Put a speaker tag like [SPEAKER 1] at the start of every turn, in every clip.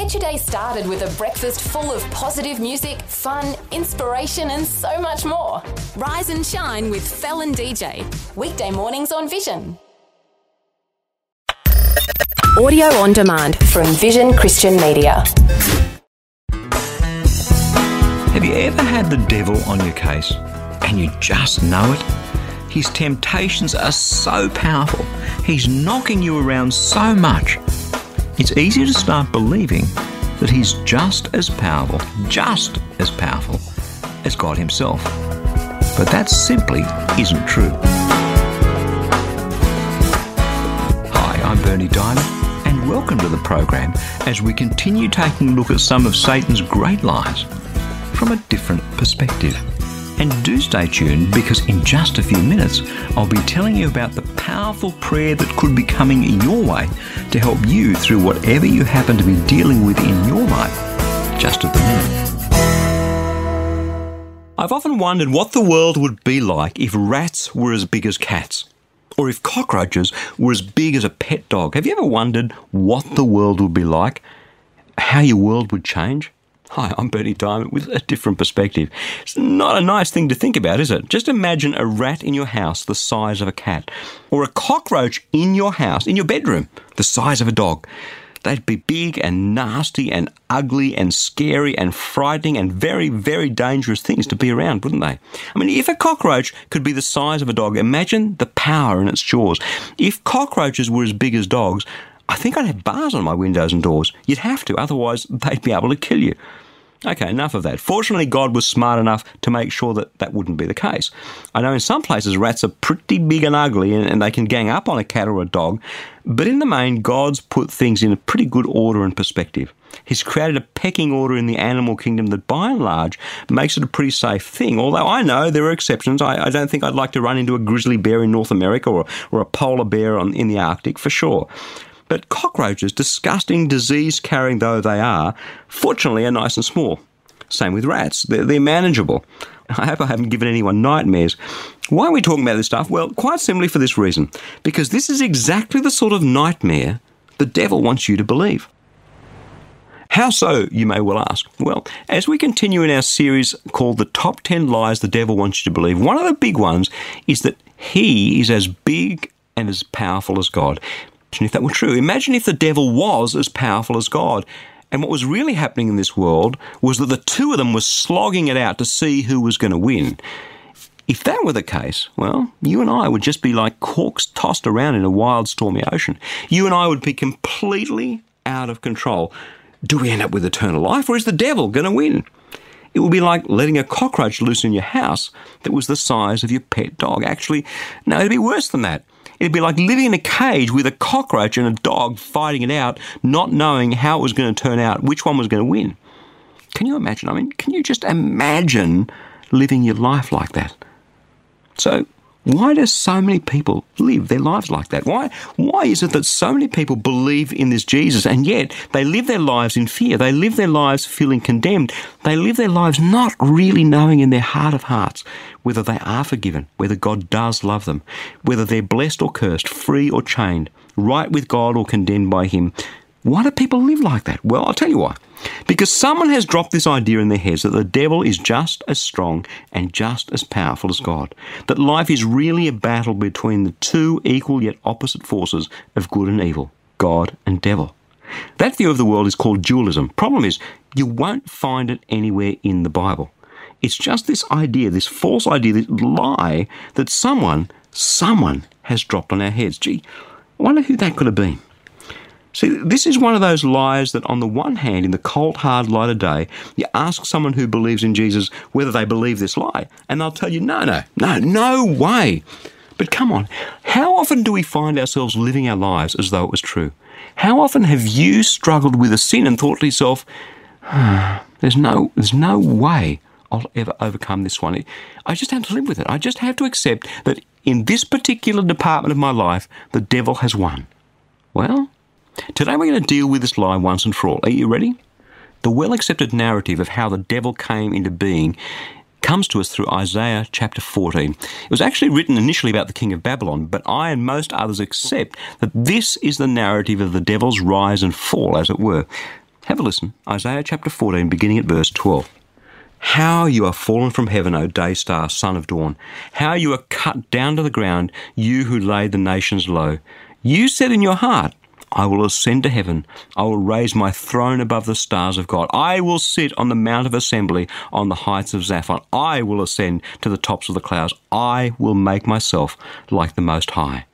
[SPEAKER 1] Get your day started with a breakfast full of positive music, fun, inspiration, and so much more. Rise and shine with Felon DJ. Weekday mornings on Vision. Audio on demand from Vision Christian Media.
[SPEAKER 2] Have you ever had the devil on your case and you just know it? His temptations are so powerful, he's knocking you around so much. It's easy to start believing that he's just as powerful, just as powerful as God Himself. But that simply isn't true. Hi, I'm Berni Dymet, and welcome to the program as we continue taking a look at some of Satan's great lies from a different perspective. And do stay tuned because in just a few minutes, I'll be telling you about the powerful prayer that could be coming your way to help you through whatever you happen to be dealing with in your life just at the minute. I've often wondered what the world would be like if rats were as big as cats. Or if cockroaches were as big as a pet dog. Have you ever wondered what the world would be like? How your world would change? Hi, I'm Berni Dymet with a different perspective. It's not a nice thing to think about, is it? Just imagine a rat in your house the size of a cat, or a cockroach in your house, in your bedroom, the size of a dog. They'd be big and nasty and ugly and scary and frightening and very, very dangerous things to be around, wouldn't they? I mean, if a cockroach could be the size of a dog, imagine the power in its jaws. If cockroaches were as big as dogs, I think I'd have bars on my windows and doors. You'd have to, otherwise, they'd be able to kill you. Okay, enough of that. Fortunately, God was smart enough to make sure that that wouldn't be the case. I know in some places rats are pretty big and ugly and, and, they can gang up on a cat or a dog, but in the main, God's put things in a pretty good order and perspective. He's created a pecking order in the animal kingdom that, by and large, makes it a pretty safe thing. Although I know there are exceptions. I, I don't think I'd like to run into a grizzly bear in North America or, or a polar bear on, in the Arctic for sure. But cockroaches, disgusting disease carrying though they are, fortunately are nice and small. Same with rats, they're, they're manageable. I hope I haven't given anyone nightmares. Why are we talking about this stuff? Well, quite simply for this reason because this is exactly the sort of nightmare the devil wants you to believe. How so, you may well ask? Well, as we continue in our series called The Top 10 Lies the Devil Wants You to Believe, one of the big ones is that he is as big and as powerful as God. Imagine if that were true. Imagine if the devil was as powerful as God. And what was really happening in this world was that the two of them were slogging it out to see who was going to win. If that were the case, well, you and I would just be like corks tossed around in a wild, stormy ocean. You and I would be completely out of control. Do we end up with eternal life, or is the devil going to win? It would be like letting a cockroach loose in your house that was the size of your pet dog. Actually, no, it'd be worse than that. It'd be like living in a cage with a cockroach and a dog fighting it out, not knowing how it was going to turn out, which one was going to win. Can you imagine? I mean, can you just imagine living your life like that? So, why do so many people live their lives like that? Why, why is it that so many people believe in this Jesus and yet they live their lives in fear? They live their lives feeling condemned. They live their lives not really knowing in their heart of hearts whether they are forgiven, whether God does love them, whether they're blessed or cursed, free or chained, right with God or condemned by Him. Why do people live like that? Well, I'll tell you why. Because someone has dropped this idea in their heads that the devil is just as strong and just as powerful as God. That life is really a battle between the two equal yet opposite forces of good and evil, God and devil. That view of the world is called dualism. Problem is, you won't find it anywhere in the Bible. It's just this idea, this false idea, this lie that someone, someone has dropped on our heads. Gee, I wonder who that could have been. See, this is one of those lies that, on the one hand, in the cold, hard light of day, you ask someone who believes in Jesus whether they believe this lie, and they'll tell you, no, no, no, no way. But come on, how often do we find ourselves living our lives as though it was true? How often have you struggled with a sin and thought to yourself, there's no, there's no way I'll ever overcome this one. I just have to live with it. I just have to accept that in this particular department of my life, the devil has won. Well, Today we're going to deal with this lie once and for all. Are you ready? The well accepted narrative of how the devil came into being comes to us through Isaiah chapter 14. It was actually written initially about the king of Babylon, but I and most others accept that this is the narrative of the devil's rise and fall, as it were. Have a listen. Isaiah chapter 14, beginning at verse 12. How you are fallen from heaven, O day star, son of dawn. How you are cut down to the ground, you who laid the nations low. You said in your heart, I will ascend to heaven. I will raise my throne above the stars of God. I will sit on the mount of assembly on the heights of Zaphon. I will ascend to the tops of the clouds. I will make myself like the Most High.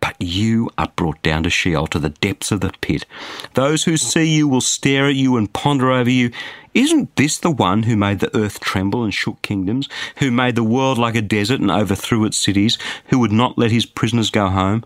[SPEAKER 2] But you are brought down to Sheol, to the depths of the pit. Those who see you will stare at you and ponder over you. Isn't this the one who made the earth tremble and shook kingdoms, who made the world like a desert and overthrew its cities, who would not let his prisoners go home?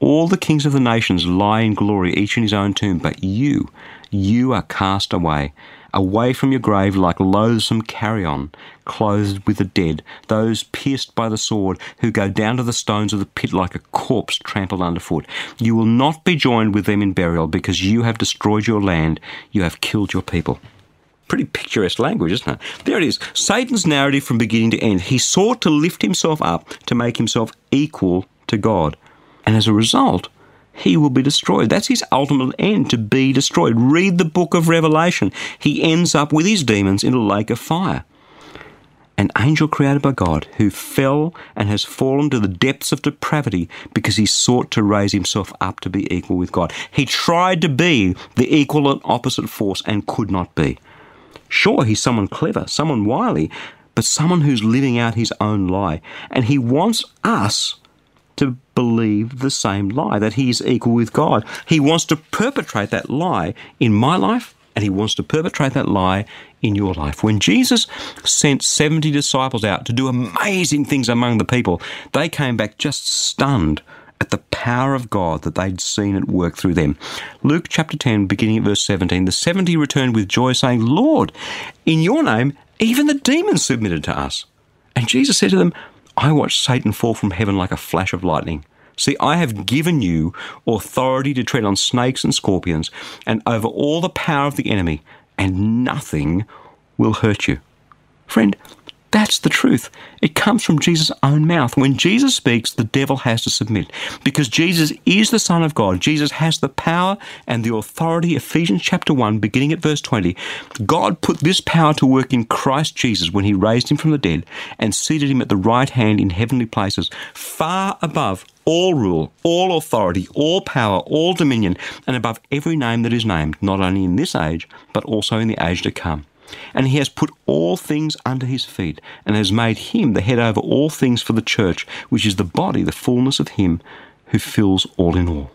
[SPEAKER 2] All the kings of the nations lie in glory, each in his own tomb, but you, you are cast away away from your grave like loathsome carrion, clothed with the dead, those pierced by the sword, who go down to the stones of the pit like a corpse trampled underfoot. You will not be joined with them in burial, because you have destroyed your land, you have killed your people. Pretty picturesque language, isn't it? There it is. Satan's narrative from beginning to end. He sought to lift himself up to make himself equal to God. And as a result, he will be destroyed. That's his ultimate end, to be destroyed. Read the book of Revelation. He ends up with his demons in a lake of fire. An angel created by God who fell and has fallen to the depths of depravity because he sought to raise himself up to be equal with God. He tried to be the equal and opposite force and could not be. Sure, he's someone clever, someone wily, but someone who's living out his own lie. And he wants us to believe the same lie, that he is equal with God. He wants to perpetrate that lie in my life, and he wants to perpetrate that lie in your life. When Jesus sent 70 disciples out to do amazing things among the people, they came back just stunned at the power of God that they'd seen at work through them. Luke chapter 10, beginning at verse 17, the 70 returned with joy, saying, Lord, in your name, even the demons submitted to us. And Jesus said to them, I watched Satan fall from heaven like a flash of lightning. See, I have given you authority to tread on snakes and scorpions and over all the power of the enemy, and nothing will hurt you. Friend, that's the truth. It comes from Jesus' own mouth. When Jesus speaks, the devil has to submit. Because Jesus is the Son of God. Jesus has the power and the authority. Ephesians chapter 1, beginning at verse 20. God put this power to work in Christ Jesus when he raised him from the dead and seated him at the right hand in heavenly places, far above all rule, all authority, all power, all dominion, and above every name that is named, not only in this age, but also in the age to come. And he has put all things under his feet, and has made him the head over all things for the church, which is the body, the fullness of him who fills all in all.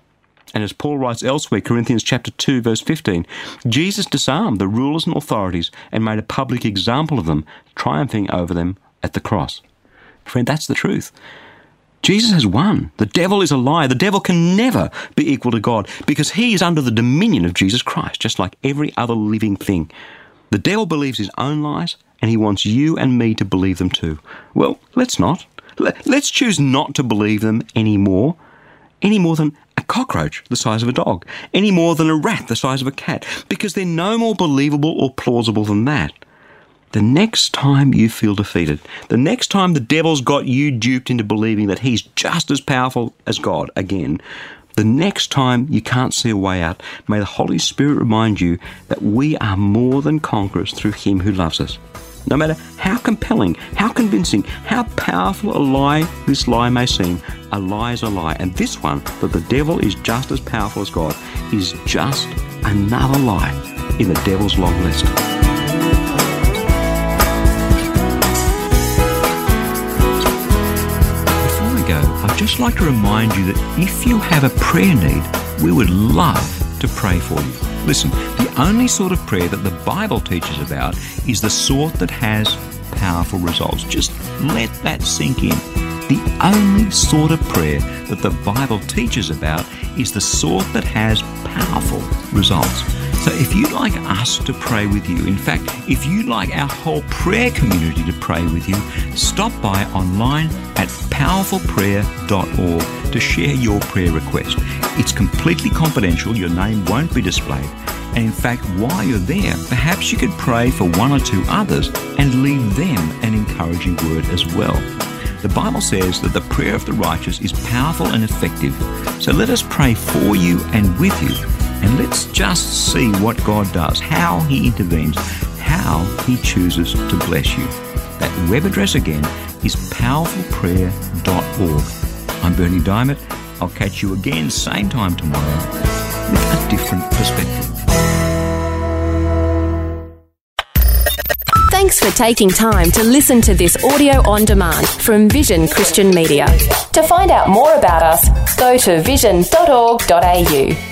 [SPEAKER 2] And as Paul writes elsewhere, Corinthians chapter 2, verse 15, Jesus disarmed the rulers and authorities and made a public example of them, triumphing over them at the cross. Friend, that's the truth. Jesus has won. The devil is a liar. The devil can never be equal to God because he is under the dominion of Jesus Christ, just like every other living thing. The devil believes his own lies, and he wants you and me to believe them too. Well, let's not. Let's choose not to believe them any more, any more than a cockroach the size of a dog, any more than a rat the size of a cat, because they're no more believable or plausible than that. The next time you feel defeated, the next time the devil's got you duped into believing that he's just as powerful as God again, the next time you can't see a way out, may the Holy Spirit remind you that we are more than conquerors through Him who loves us. No matter how compelling, how convincing, how powerful a lie this lie may seem, a lie is a lie. And this one, that the devil is just as powerful as God, is just another lie in the devil's long list. I'd just like to remind you that if you have a prayer need, we would love to pray for you. Listen, the only sort of prayer that the Bible teaches about is the sort that has powerful results. Just let that sink in. The only sort of prayer that the Bible teaches about is the sort that has powerful results. So if you'd like us to pray with you, in fact, if you'd like our whole prayer community to pray with you, stop by online at powerfulprayer.org to share your prayer request. It's completely confidential, your name won't be displayed. And in fact, while you're there, perhaps you could pray for one or two others and leave them an encouraging word as well. The Bible says that the prayer of the righteous is powerful and effective. So let us pray for you and with you And let's just see what God does, how He intervenes, how He chooses to bless you. That web address again is powerfulprayer.org. I'm Berni Dymet. I'll catch you again, same time tomorrow, with a different perspective.
[SPEAKER 1] Thanks for taking time to listen to this audio on demand from Vision Christian Media. To find out more about us, go to vision.org.au.